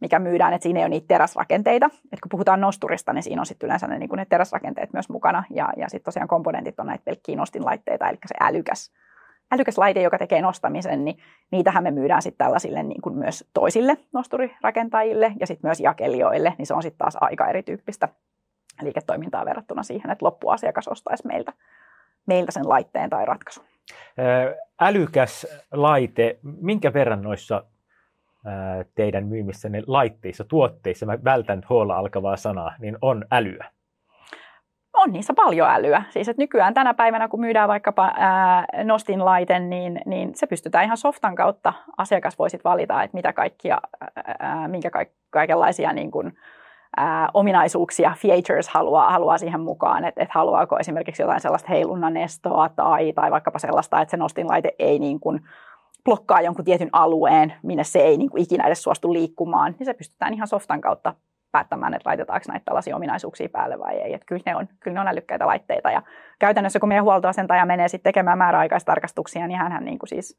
mikä myydään, että siinä ei ole niitä teräsrakenteita. Et kun puhutaan nosturista, niin siinä on sitten yleensä ne, niin ne teräsrakenteet myös mukana. Ja, ja sitten tosiaan komponentit on näitä pelkkiä nostinlaitteita, eli se älykäs, älykäs laite, joka tekee nostamisen, niin niitähän me myydään sitten tällaisille niin kuin myös toisille nosturirakentajille ja sitten myös jakelijoille, niin se on sitten taas aika erityyppistä liiketoimintaa verrattuna siihen, että loppuasiakas ostaisi meiltä meiltä sen laitteen tai ratkaisun. Älykäs laite, minkä verran noissa teidän myymissänne laitteissa, tuotteissa, mä vältän huolla alkavaa sanaa, niin on älyä? On niissä paljon älyä. Siis että nykyään tänä päivänä, kun myydään vaikkapa ää, Nostin laite, niin, niin se pystytään ihan softan kautta. Asiakas voisit valita, että mitä kaikkia, ää, minkä kaikenlaisia niin kuin, ää, ominaisuuksia, features haluaa, haluaa siihen mukaan, että et haluaako esimerkiksi jotain sellaista heilunnan estoa tai, tai vaikkapa sellaista, että se nostinlaite ei niin kuin blokkaa jonkun tietyn alueen, minne se ei niin kuin ikinä edes suostu liikkumaan, niin se pystytään ihan softan kautta päättämään, että laitetaanko näitä tällaisia ominaisuuksia päälle vai ei. Että kyllä, ne on, kyllä ne on älykkäitä laitteita. Ja käytännössä kun meidän huoltoasentaja menee sitten tekemään määräaikaistarkastuksia, niin hän niin kuin siis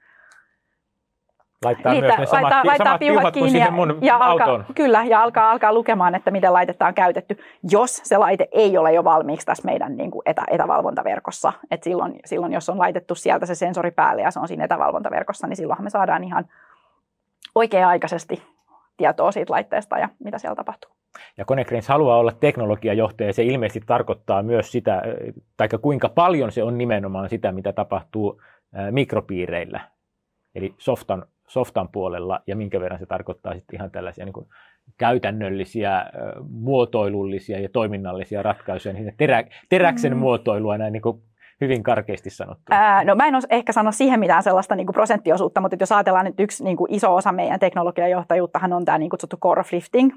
laittaa Liitä, myös ne samat, laittaa, laittaa samat piuhat kiinni ja, mun ja alkaa, Kyllä, ja alkaa, alkaa lukemaan, että miten laitetta on käytetty, jos se laite ei ole jo valmiiksi tässä meidän niin kuin etä, etävalvontaverkossa. Et silloin, silloin, jos on laitettu sieltä se sensori päälle ja se on siinä etävalvontaverkossa, niin silloinhan me saadaan ihan oikea-aikaisesti tietoa siitä laitteesta ja mitä siellä tapahtuu. Ja Konecranes haluaa olla teknologiajohtaja ja se ilmeisesti tarkoittaa myös sitä, tai kuinka paljon se on nimenomaan sitä, mitä tapahtuu mikropiireillä, eli softan softan puolella ja minkä verran se tarkoittaa sitten ihan tällaisia niin kuin käytännöllisiä, muotoilullisia ja toiminnallisia ratkaisuja, niin terä, teräksen mm. muotoilua näin niin kuin hyvin karkeasti sanottu. Ää, no mä en ehkä sano siihen mitään sellaista niin kuin prosenttiosuutta, mutta jos ajatellaan, että yksi niin kuin iso osa meidän teknologiajohtajuuttahan on tämä niin kutsuttu core of lifting,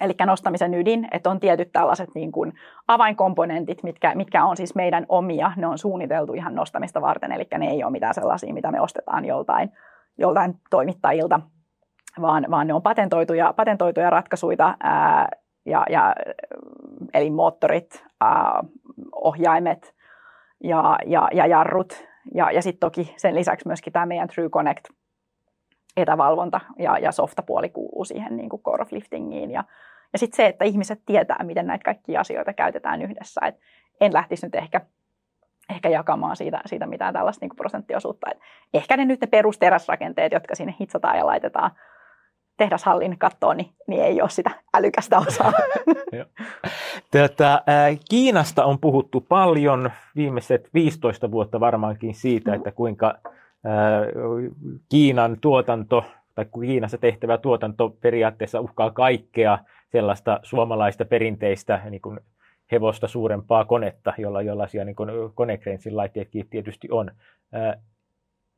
eli nostamisen ydin, että on tietyt tällaiset niin kuin avainkomponentit, mitkä, mitkä on siis meidän omia, ne on suunniteltu ihan nostamista varten, eli ne ei ole mitään sellaisia, mitä me ostetaan joltain joltain toimittajilta, vaan, vaan ne on patentoituja, patentoituja ratkaisuja, ää, ja, ja, eli moottorit, ää, ohjaimet ja, ja, ja jarrut. Ja, ja sitten toki sen lisäksi myöskin tämä meidän True Connect etävalvonta ja, ja softapuoli kuuluu siihen niin kuin core of liftingiin. Ja, ja sitten se, että ihmiset tietää, miten näitä kaikkia asioita käytetään yhdessä. Et en lähtisi nyt ehkä ehkä jakamaan siitä, siitä mitään tällaista niin prosenttiosuutta. Et ehkä ne nyt ne perusteräsrakenteet, jotka sinne hitsataan ja laitetaan tehdashallin kattoon, niin, niin ei ole sitä älykästä osaa. *laughs* Tätä, Kiinasta on puhuttu paljon viimeiset 15 vuotta varmaankin siitä, mm-hmm. että kuinka Kiinan tuotanto tai Kiinassa tehtävä tuotanto periaatteessa uhkaa kaikkea sellaista suomalaista perinteistä niin kuin hevosta suurempaa konetta, jolla jollaisia niin konekrensin laitteetkin tietysti on.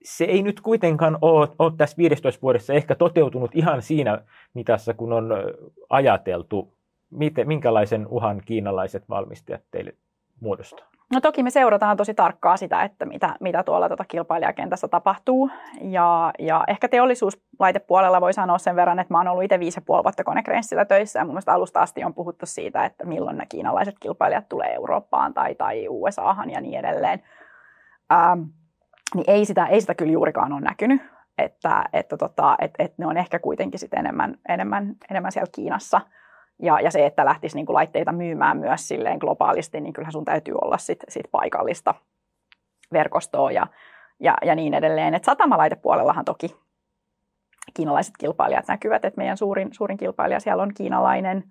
Se ei nyt kuitenkaan ole, ole tässä 15 vuodessa ehkä toteutunut ihan siinä mitassa, kun on ajateltu. Miten, minkälaisen uhan kiinalaiset valmistajat teille muodostaa? No toki me seurataan tosi tarkkaa sitä, että mitä, mitä tuolla tuota kilpailijakentässä tapahtuu. Ja, ja ehkä teollisuuslaitepuolella voi sanoa sen verran, että mä oon ollut itse viisi puoli vuotta konekrenssillä töissä. Ja mun mielestä alusta asti on puhuttu siitä, että milloin ne kiinalaiset kilpailijat tulee Eurooppaan tai, tai USAhan ja niin edelleen. Ähm, niin ei sitä, ei sitä kyllä juurikaan ole näkynyt. Että, että, tota, että, että ne on ehkä kuitenkin sit enemmän, enemmän, enemmän siellä Kiinassa – ja, ja se, että lähtisi niin kuin laitteita myymään myös silleen globaalisti, niin kyllähän sun täytyy olla sit, sit paikallista verkostoa ja, ja, ja niin edelleen. Et satamalaitepuolellahan toki kiinalaiset kilpailijat näkyvät, että meidän suurin, suurin kilpailija siellä on kiinalainen,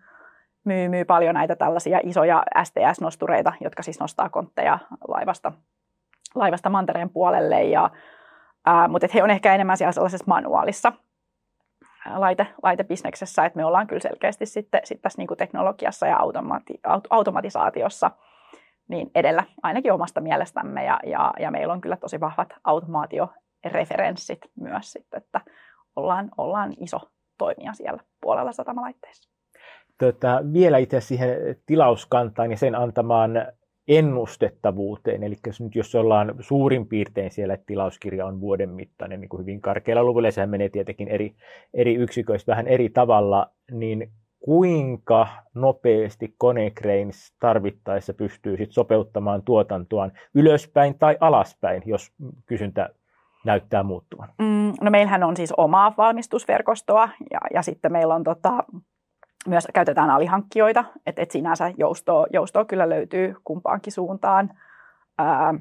myy, myy paljon näitä tällaisia isoja STS-nostureita, jotka siis nostaa kontteja laivasta, laivasta mantereen puolelle, ja, ää, mutta he on ehkä enemmän siellä sellaisessa manuaalissa laite, laitebisneksessä, että me ollaan kyllä selkeästi sitten, sitten tässä niin kuin teknologiassa ja automati, automatisaatiossa niin edellä ainakin omasta mielestämme ja, ja, ja meillä on kyllä tosi vahvat automaatioreferenssit myös sitten, että ollaan, ollaan iso toimija siellä puolella satamalaitteissa. Tota, vielä itse siihen tilauskantaan ja sen antamaan ennustettavuuteen. Eli jos nyt jos ollaan suurin piirtein siellä, että tilauskirja on vuoden mittainen niin kuin hyvin karkealla luvulla, sehän menee tietenkin eri, eri yksiköistä vähän eri tavalla, niin kuinka nopeasti Konecranes tarvittaessa pystyy sit sopeuttamaan tuotantoaan ylöspäin tai alaspäin, jos kysyntä näyttää muuttuvan? Mm, no meillähän on siis omaa valmistusverkostoa ja, ja sitten meillä on tota, myös käytetään alihankkijoita, että et sinänsä joustoa, joustoa kyllä löytyy kumpaankin suuntaan. Ää,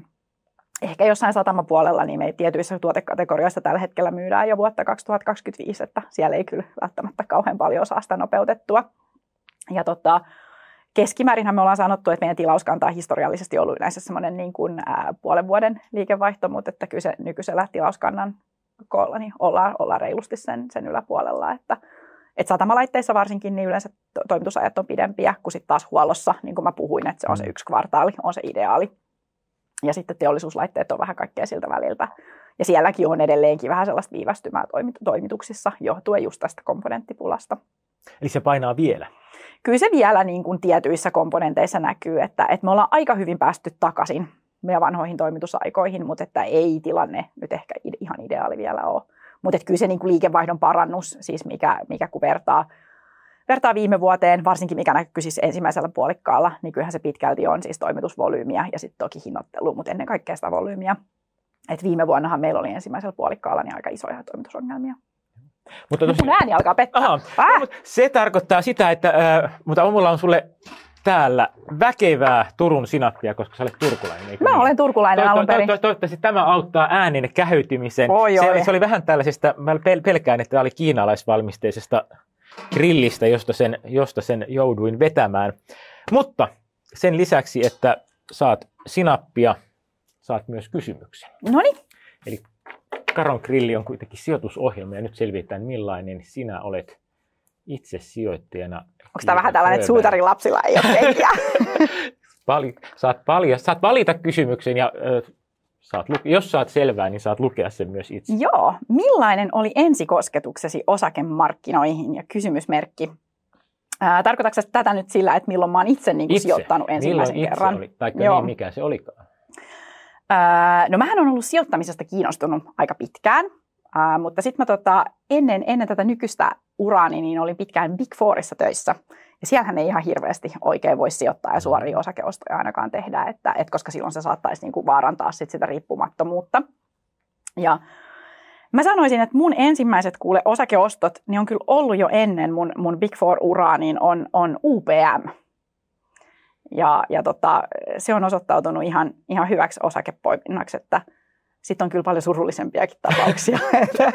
ehkä jossain satamapuolella, niin me tietyissä tuotekategorioissa tällä hetkellä myydään jo vuotta 2025, että siellä ei kyllä välttämättä kauhean paljon osaa sitä nopeutettua. Ja tota, keskimäärinhän me ollaan sanottu, että meidän tilauskanta on historiallisesti ollut yleensä semmoinen niin kuin, ää, puolen vuoden liikevaihto, mutta että kyllä se nykyisellä tilauskannan koolla niin ollaan, ollaan reilusti sen, sen yläpuolella, että et satamalaitteissa varsinkin niin yleensä toimitusajat on pidempiä kuin sitten taas huollossa, niin kuin mä puhuin, että se on se mm. yksi kvartaali, on se ideaali. Ja sitten teollisuuslaitteet on vähän kaikkea siltä väliltä. Ja sielläkin on edelleenkin vähän sellaista viivästymää toimituksissa johtuen just tästä komponenttipulasta. Eli se painaa vielä? kyllä se vielä niin kuin tietyissä komponenteissa näkyy, että, että me ollaan aika hyvin päästy takaisin meidän vanhoihin toimitusaikoihin, mutta että ei tilanne nyt ehkä ihan ideaali vielä ole. Mutta kyllä se niin kuin liikevaihdon parannus, siis mikä, mikä kun vertaa, vertaa viime vuoteen, varsinkin mikä näkyy siis ensimmäisellä puolikkaalla, niin kyllähän se pitkälti on siis toimitusvolyymiä ja sitten toki hinnoittelu, mutta ennen kaikkea sitä volyymiä. Et viime vuonnahan meillä oli ensimmäisellä puolikkaalla niin aika isoja toimitusongelmia. Mutta tosi... Mun ääni alkaa pettää. Aha, ah! no, se tarkoittaa sitä, että äh, mutta mulla on sulle täällä väkevää Turun sinappia, koska sä olet turkulainen. Eikö Mä niin? olen turkulainen alun perin. To- to- toivottavasti tämä auttaa äänen käheytymisen. Oi, se, oi. se oli vähän tällaisesta, mä pel- pelkään, että tämä oli kiinalaisvalmisteisesta grillistä, josta sen, josta sen jouduin vetämään. Mutta sen lisäksi, että saat sinappia, saat myös kysymyksen. No niin. Eli Karon grilli on kuitenkin sijoitusohjelma ja nyt selvitetään, millainen sinä olet itse sijoittajana. Onko tämä vähän tällainen, että suutarin lapsilla ei ole penkiä? Vali, *laughs* saat, palja, saat valita kysymyksen ja ö, saat, jos saat selvää, niin saat lukea sen myös itse. Joo. Millainen oli ensikosketuksesi osakemarkkinoihin ja kysymysmerkki? Ää, tarkoitatko tätä nyt sillä, että milloin mä oon itse, niin kuin itse. sijoittanut ensimmäisen milloin kerran? Oli, taikka Joo. niin, mikä se olikaan? Ää, no mähän on ollut sijoittamisesta kiinnostunut aika pitkään, ää, mutta sitten mä tota, ennen, ennen tätä nykyistä uraani niin olin pitkään Big Fourissa töissä. Ja siellähän ei ihan hirveästi oikein voi sijoittaa ja suoria osakeostoja ainakaan tehdä, että, et koska silloin se saattaisi niinku vaarantaa sit sitä riippumattomuutta. Ja mä sanoisin, että mun ensimmäiset kuule osakeostot, niin on kyllä ollut jo ennen mun, mun Big Four-uraa, niin on, on UPM. Ja, ja tota, se on osoittautunut ihan, ihan hyväksi osakepoiminnaksi, että – sitten on kyllä paljon surullisempiakin tapauksia. *laughs* että,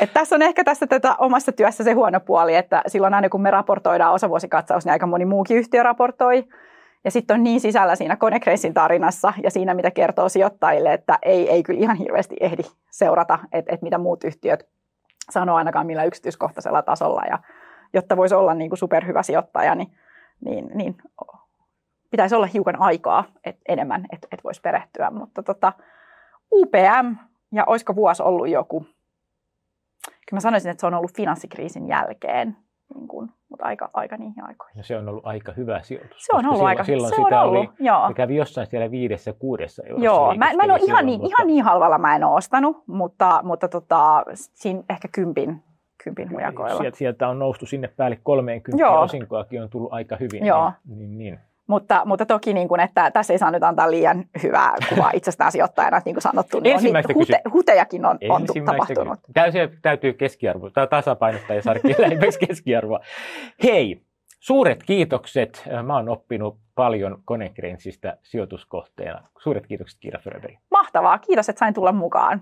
että tässä on ehkä tässä tätä omassa työssä se huono puoli, että silloin aina kun me raportoidaan osavuosikatsaus, niin aika moni muukin yhtiö raportoi. Ja sitten on niin sisällä siinä Konecracein tarinassa ja siinä, mitä kertoo sijoittajille, että ei, ei kyllä ihan hirveästi ehdi seurata, että, että mitä muut yhtiöt sanoo ainakaan millä yksityiskohtaisella tasolla. Ja jotta voisi olla niin kuin superhyvä sijoittaja, niin, niin, niin pitäisi olla hiukan aikaa et, enemmän, että et voisi perehtyä. Mutta tota, UPM, ja olisiko vuosi ollut joku, kyllä mä sanoisin, että se on ollut finanssikriisin jälkeen, niin kuin, mutta aika, aika niihin aikoihin. Ja se on ollut aika hyvä sijoitus. Se on ollut silloin, aika, silloin se sitä on ollut, oli, joo. Se kävi jossain siellä viidessä, kuudessa eurossa. Joo, mä, mä en ole ihan, niin, mutta... ihan niin halvalla mä en ole ostanut, mutta, mutta tota, siinä ehkä kympin, kympin hujakoilla. Sieltä, sieltä on noustu sinne päälle 30 Joo. osinkoakin on tullut aika hyvin. Joo. Niin, niin, niin. Mutta, mutta toki, niin kuin, että tässä ei saa nyt antaa liian hyvää kuvaa itsestään sijoittajana, että niin kuin sanottu, niin on Ensimmäistä hute, hutejakin on, on tapahtunut. Täytyy, täytyy keskiarvo, tai tasapainottaa ja saada lähemmäksi *laughs* keskiarvoa. Hei, suuret kiitokset. Mä oon oppinut paljon Konecranesista sijoituskohteena. Suuret kiitokset Kiira Fröberg. Mahtavaa, kiitos, että sain tulla mukaan.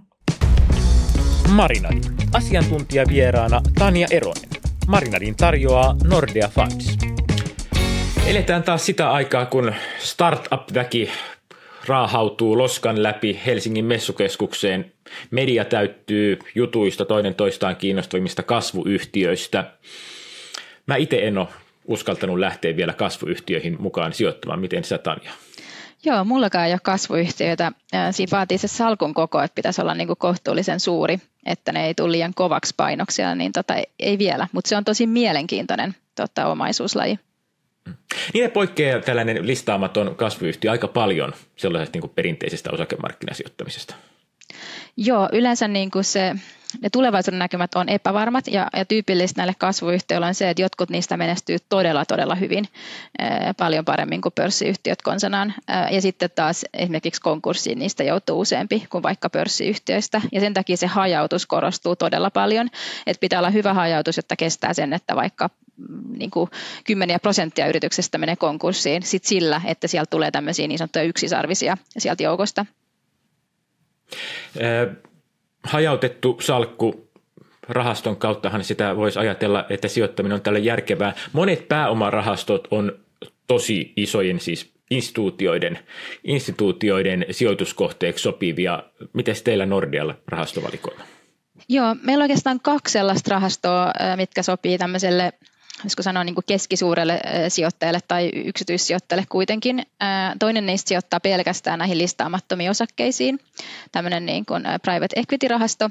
Marinadi. Asiantuntijavieraana Tanja Eronen. Marinadin tarjoaa Nordea Funds. Eletään taas sitä aikaa, kun startup-väki raahautuu loskan läpi Helsingin messukeskukseen. Media täyttyy jutuista toinen toistaan kiinnostavimmista kasvuyhtiöistä. Mä itse en ole uskaltanut lähteä vielä kasvuyhtiöihin mukaan sijoittamaan. Miten sä, Tanja? Joo, mullakaan ei ole kasvuyhtiöitä. Siinä vaatii se salkun koko, että pitäisi olla niin kuin kohtuullisen suuri, että ne ei tule liian kovaksi painoksia, niin tota, ei vielä. Mutta se on tosi mielenkiintoinen tota, omaisuuslaji. Ne poikkeaa tällainen listaamaton kasvuyhtiö aika paljon sellaisesta niin kuin perinteisestä osakemarkkinasijoittamisesta. Joo, yleensä niin kuin se, ne tulevaisuuden näkymät on epävarmat ja, ja tyypillistä näille kasvuyhtiöille on se, että jotkut niistä menestyy todella, todella hyvin, ää, paljon paremmin kuin pörssiyhtiöt konsanaan. Ää, ja sitten taas esimerkiksi konkurssiin niistä joutuu useampi kuin vaikka pörssiyhtiöistä. Ja sen takia se hajautus korostuu todella paljon, että pitää olla hyvä hajautus, jotta kestää sen, että vaikka niin kuin kymmeniä prosenttia yrityksestä menee konkurssiin sit sillä, että sieltä tulee tämmöisiä niin sanottuja yksisarvisia sieltä joukosta. hajautettu salkku rahaston kauttahan sitä voisi ajatella, että sijoittaminen on tällä järkevää. Monet pääomarahastot on tosi isojen siis instituutioiden, instituutioiden sijoituskohteeksi sopivia. Miten teillä Nordialla rahastovalikoima? Joo, meillä on oikeastaan kaksi sellaista rahastoa, mitkä sopii tämmöiselle josko sanoa niin kuin keskisuurelle sijoittajalle tai yksityissijoittajalle kuitenkin. Toinen niistä sijoittaa pelkästään näihin listaamattomiin osakkeisiin, tämmöinen niin kuin private equity-rahasto.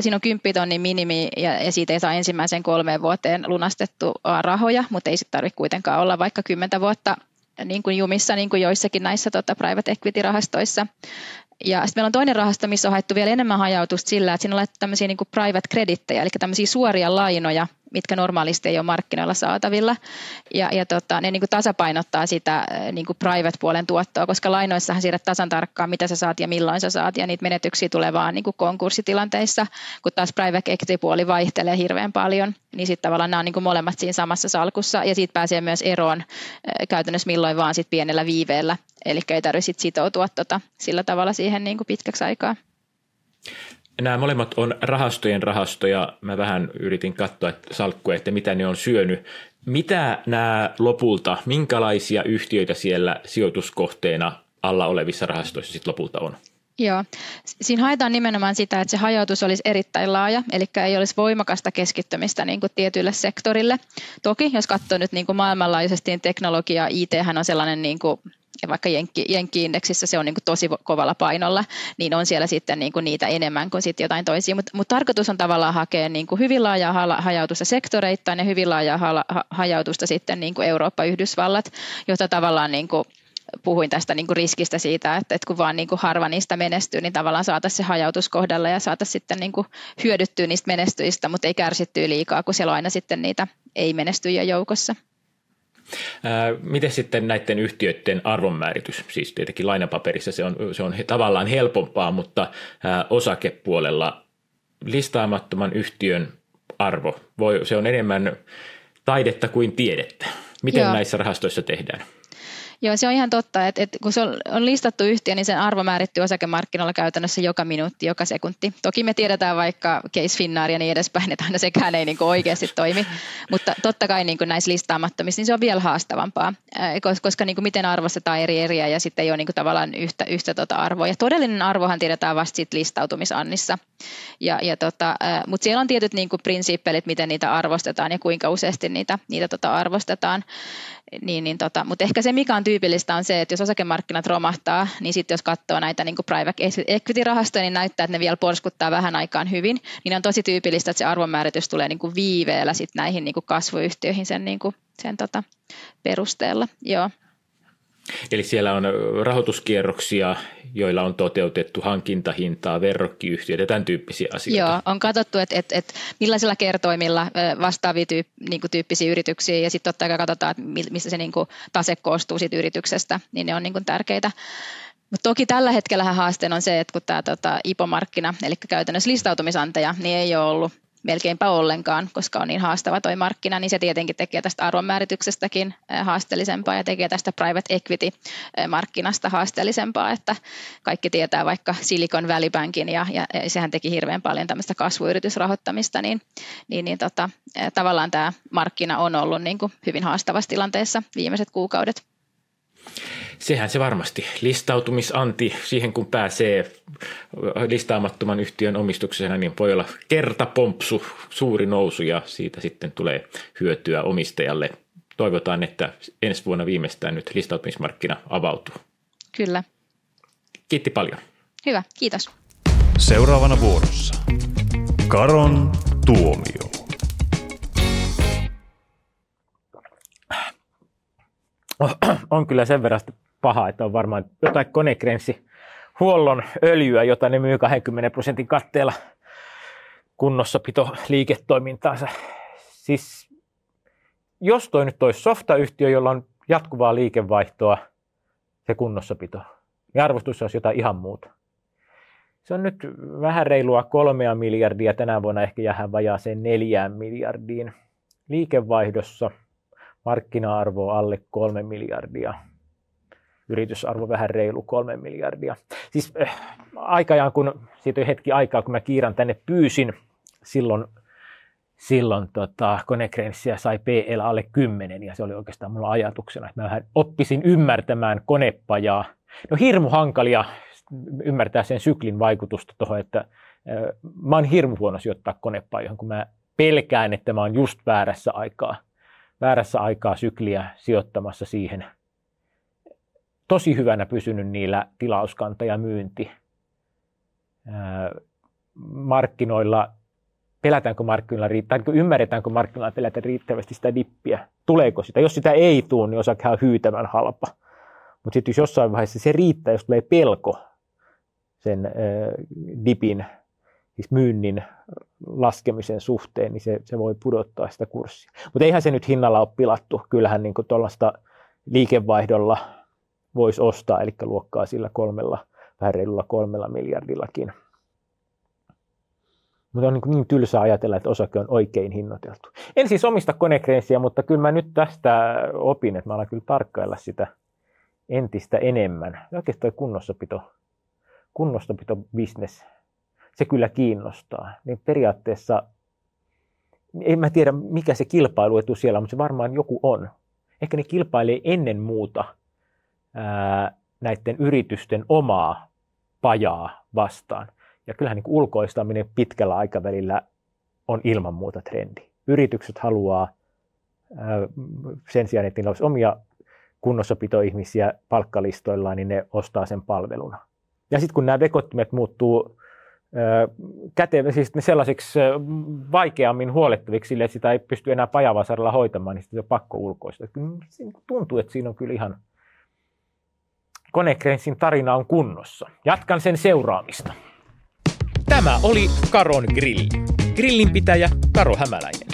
Siinä on 10 tonnin minimi ja, siitä ei saa ensimmäisen kolmeen vuoteen lunastettua rahoja, mutta ei sitten tarvitse kuitenkaan olla vaikka 10 vuotta niin kuin jumissa, niin kuin joissakin näissä tota, private equity-rahastoissa. Ja sitten meillä on toinen rahasto, missä on haettu vielä enemmän hajautusta sillä, että siinä on laittu tämmöisiä niin kuin private creditteja, eli tämmöisiä suoria lainoja, mitkä normaalisti ei ole markkinoilla saatavilla. Ja, ja tota, ne niin kuin tasapainottaa sitä niin kuin private-puolen tuottoa, koska lainoissahan siirrät tasan tarkkaan, mitä sä saat ja milloin sä saat, ja niitä menetyksiä tulee vaan niin kuin konkurssitilanteissa, kun taas private equity-puoli vaihtelee hirveän paljon, niin sitten tavallaan nämä on niin kuin molemmat siinä samassa salkussa, ja siitä pääsee myös eroon käytännössä milloin vaan sit pienellä viiveellä, eli ei tarvitse sitoutua tota, sillä tavalla siihen niin kuin pitkäksi aikaa. Nämä molemmat on rahastojen rahastoja. Mä vähän yritin katsoa että salkkuja, että mitä ne on syönyt. Mitä nämä lopulta, minkälaisia yhtiöitä siellä sijoituskohteena alla olevissa rahastoissa sitten lopulta on? Joo. Siinä haetaan nimenomaan sitä, että se hajautus olisi erittäin laaja, eli ei olisi voimakasta keskittymistä niin kuin tietyille sektorille. Toki, jos katsoo nyt niin kuin maailmanlaajuisesti, niin teknologia, IT on sellainen niin kuin ja vaikka Jenkki, se on niin kuin tosi kovalla painolla, niin on siellä sitten niin kuin niitä enemmän kuin sitten jotain toisia. Mutta mut tarkoitus on tavallaan hakea niin kuin hyvin laajaa hajautusta sektoreittain ja hyvin laajaa hajautusta sitten niin kuin Eurooppa-Yhdysvallat, jota tavallaan niin kuin puhuin tästä niin kuin riskistä siitä, että, että kun vaan niin kuin harva niistä menestyy, niin tavallaan saataisiin se hajautus kohdalla ja saataisiin sitten niin kuin hyödyttyä niistä menestyistä, mutta ei kärsittyä liikaa, kun siellä on aina sitten niitä ei-menestyjiä joukossa. Miten sitten näiden yhtiöiden arvonmääritys? Siis tietenkin lainapaperissa se on, se on tavallaan helpompaa, mutta osakepuolella listaamattoman yhtiön arvo, voi, se on enemmän taidetta kuin tiedettä. Miten Joo. näissä rahastoissa tehdään? Joo, se on ihan totta, että, että kun se on, on listattu yhtiö, niin sen arvo määrittyy osakemarkkinoilla käytännössä joka minuutti, joka sekunti. Toki me tiedetään vaikka Case Finnair ja niin edespäin, että aina sekään ei niin kuin oikeasti toimi, mutta totta kai niin kuin näissä listaamattomissa niin se on vielä haastavampaa, koska niin kuin miten arvostetaan eri eriä ja sitten ei ole niin kuin tavallaan yhtä, yhtä tota arvoa. Ja todellinen arvohan tiedetään vasta siitä listautumisannissa. Ja, ja tota, mutta siellä on tietyt niin kuin prinsiippelit, miten niitä arvostetaan ja kuinka useasti niitä, niitä tota arvostetaan. Niin, niin tota, mutta ehkä se, mikä on tyypillistä, on se, että jos osakemarkkinat romahtaa, niin sitten jos katsoo näitä niin private equity-rahastoja, niin näyttää, että ne vielä porskuttaa vähän aikaan hyvin. Niin on tosi tyypillistä, että se arvonmääritys tulee niin kuin viiveellä sit näihin niin kuin kasvuyhtiöihin sen, niin kuin, sen tota, perusteella. Joo. Eli siellä on rahoituskierroksia, joilla on toteutettu hankintahintaa, verrokkiyhtiöitä ja tämän tyyppisiä asioita. Joo, on katsottu, että, että, että millaisilla kertoimilla vastaavia tyyp, niin kuin tyyppisiä yrityksiä ja sitten totta kai katsotaan, että mistä se niin kuin tase koostuu siitä yrityksestä, niin ne on niin kuin tärkeitä. Mutta toki tällä hetkellä haasteena on se, että kun tämä tota, IPO-markkina, eli käytännössä listautumisantaja, niin ei ole ollut melkeinpä ollenkaan, koska on niin haastava toi markkina, niin se tietenkin tekee tästä arvonmäärityksestäkin haasteellisempaa ja tekee tästä private equity-markkinasta haasteellisempaa, että kaikki tietää vaikka Silicon Valley Bankin ja, ja sehän teki hirveän paljon tämmöistä kasvuyritysrahoittamista, niin, niin, niin tota, tavallaan tämä markkina on ollut niin kuin hyvin haastavassa tilanteessa viimeiset kuukaudet. Sehän se varmasti. Listautumisanti, siihen kun pääsee listaamattoman yhtiön omistuksena, niin voi olla kertapompsu, suuri nousu ja siitä sitten tulee hyötyä omistajalle. Toivotaan, että ensi vuonna viimeistään nyt listautumismarkkina avautuu. Kyllä. Kiitti paljon. Hyvä, kiitos. Seuraavana vuorossa. Karon tuomio. on kyllä sen verran paha, että on varmaan jotain konekrensi huollon öljyä, jota ne myy 20 prosentin katteella kunnossapito liiketoimintaansa. Siis jos toi nyt olisi softayhtiö, jolla on jatkuvaa liikevaihtoa, se kunnossapito, niin arvostus olisi jotain ihan muuta. Se on nyt vähän reilua kolmea miljardia, tänä vuonna ehkä jäähän vajaaseen neljään miljardiin liikevaihdossa – markkina-arvo alle kolme miljardia, yritysarvo vähän reilu kolme miljardia. Siis äh, aikajaan, kun siitä on hetki aikaa, kun mä Kiiran tänne pyysin, silloin, silloin tota, konekrenssiä sai PL alle 10 ja se oli oikeastaan mulla ajatuksena, että mä vähän oppisin ymmärtämään konepajaa. No hirmu hankalia ymmärtää sen syklin vaikutusta tuohon, että äh, mä oon hirmu huono sijoittaa konepajoihin, kun mä pelkään, että mä oon just väärässä aikaa väärässä aikaa sykliä sijoittamassa siihen. Tosi hyvänä pysynyt niillä tilauskanta ja myynti. Markkinoilla, pelätäänkö markkinoilla riittää, ymmärretäänkö markkinoilla pelätä riittävästi sitä dippiä, tuleeko sitä. Jos sitä ei tule, niin osakehan on hyytävän halpa. Mutta sitten jos jossain vaiheessa se riittää, jos tulee pelko sen dipin, siis myynnin laskemisen suhteen, niin se, se voi pudottaa sitä kurssia. Mutta eihän se nyt hinnalla ole pilattu. Kyllähän niin tuollaista liikevaihdolla voisi ostaa, eli luokkaa sillä kolmella, vähän reilulla kolmella miljardillakin. Mutta on niin, niin tylsä ajatella, että osake on oikein hinnoiteltu. En siis omista konekrenssiä, mutta kyllä mä nyt tästä opin, että mä alan kyllä tarkkailla sitä entistä enemmän. Oikeastaan kunnossapito, kunnossapito business, se kyllä kiinnostaa. Niin periaatteessa, en mä tiedä mikä se kilpailuetu siellä on, mutta se varmaan joku on. Ehkä ne kilpailee ennen muuta näiden yritysten omaa pajaa vastaan. Ja kyllähän niin ulkoistaminen pitkällä aikavälillä on ilman muuta trendi. Yritykset haluaa sen sijaan, että niillä olisi omia kunnossapitoihmisiä palkkalistoillaan, niin ne ostaa sen palveluna. Ja sitten kun nämä vekottimet muuttuu kätevä, siis sellaisiksi vaikeammin huolettaviksi, sille, että sitä ei pysty enää pajavasaralla hoitamaan, niin sitten on pakko ulkoista. Tuntuu, että siinä on kyllä ihan Konekrensin tarina on kunnossa. Jatkan sen seuraamista. Tämä oli Karon Grilli. Grillinpitäjä Karo Hämäläinen.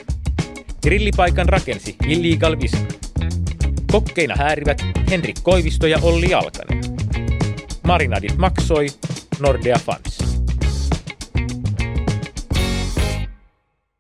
Grillipaikan rakensi Illegal Vision. Kokkeina häärivät Henrik Koivisto ja Olli Alkanen. Marinadit maksoi Nordea Fans.